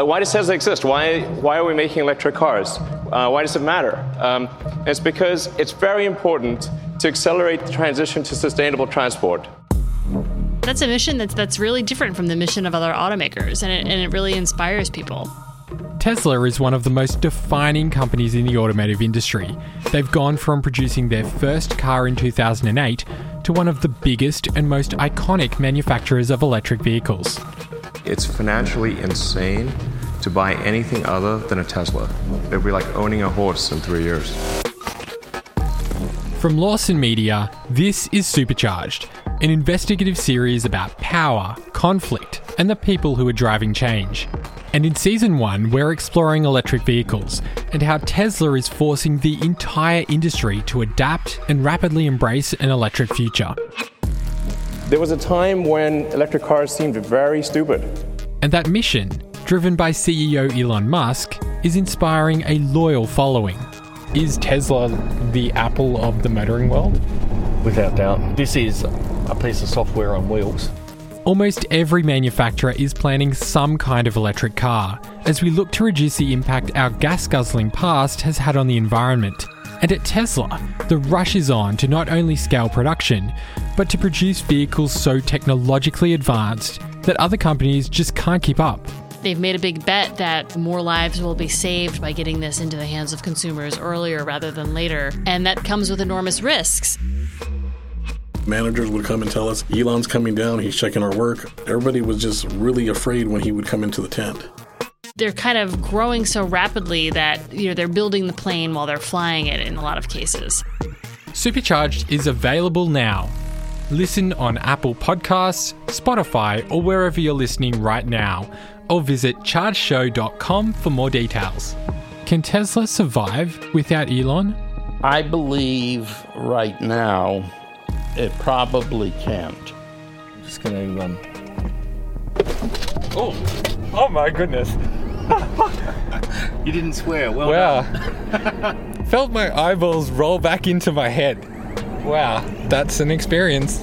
Uh, why does Tesla exist? Why, why are we making electric cars? Uh, why does it matter? Um, it's because it's very important to accelerate the transition to sustainable transport. That's a mission that's, that's really different from the mission of other automakers, and it, and it really inspires people. Tesla is one of the most defining companies in the automotive industry. They've gone from producing their first car in 2008 to one of the biggest and most iconic manufacturers of electric vehicles. It's financially insane to buy anything other than a Tesla. It'd be like owning a horse in three years. From Lawson Media, this is Supercharged, an investigative series about power, conflict, and the people who are driving change. And in season one, we're exploring electric vehicles and how Tesla is forcing the entire industry to adapt and rapidly embrace an electric future. There was a time when electric cars seemed very stupid. And that mission, driven by CEO Elon Musk, is inspiring a loyal following. Is Tesla the Apple of the motoring world? Without doubt. This is a piece of software on wheels. Almost every manufacturer is planning some kind of electric car as we look to reduce the impact our gas guzzling past has had on the environment. And at Tesla, the rush is on to not only scale production, but to produce vehicles so technologically advanced that other companies just can't keep up. They've made a big bet that more lives will be saved by getting this into the hands of consumers earlier rather than later, and that comes with enormous risks. Managers would come and tell us, Elon's coming down, he's checking our work. Everybody was just really afraid when he would come into the tent. They're kind of growing so rapidly that you know they're building the plane while they're flying it in a lot of cases. Supercharged is available now. Listen on Apple Podcasts, Spotify, or wherever you're listening right now, or visit chargeshow.com for more details. Can Tesla survive without Elon? I believe right now it probably can't. I'm just going to. run. Oh, oh my goodness. you didn't swear. Well wow. Felt my eyeballs roll back into my head. Wow, that's an experience.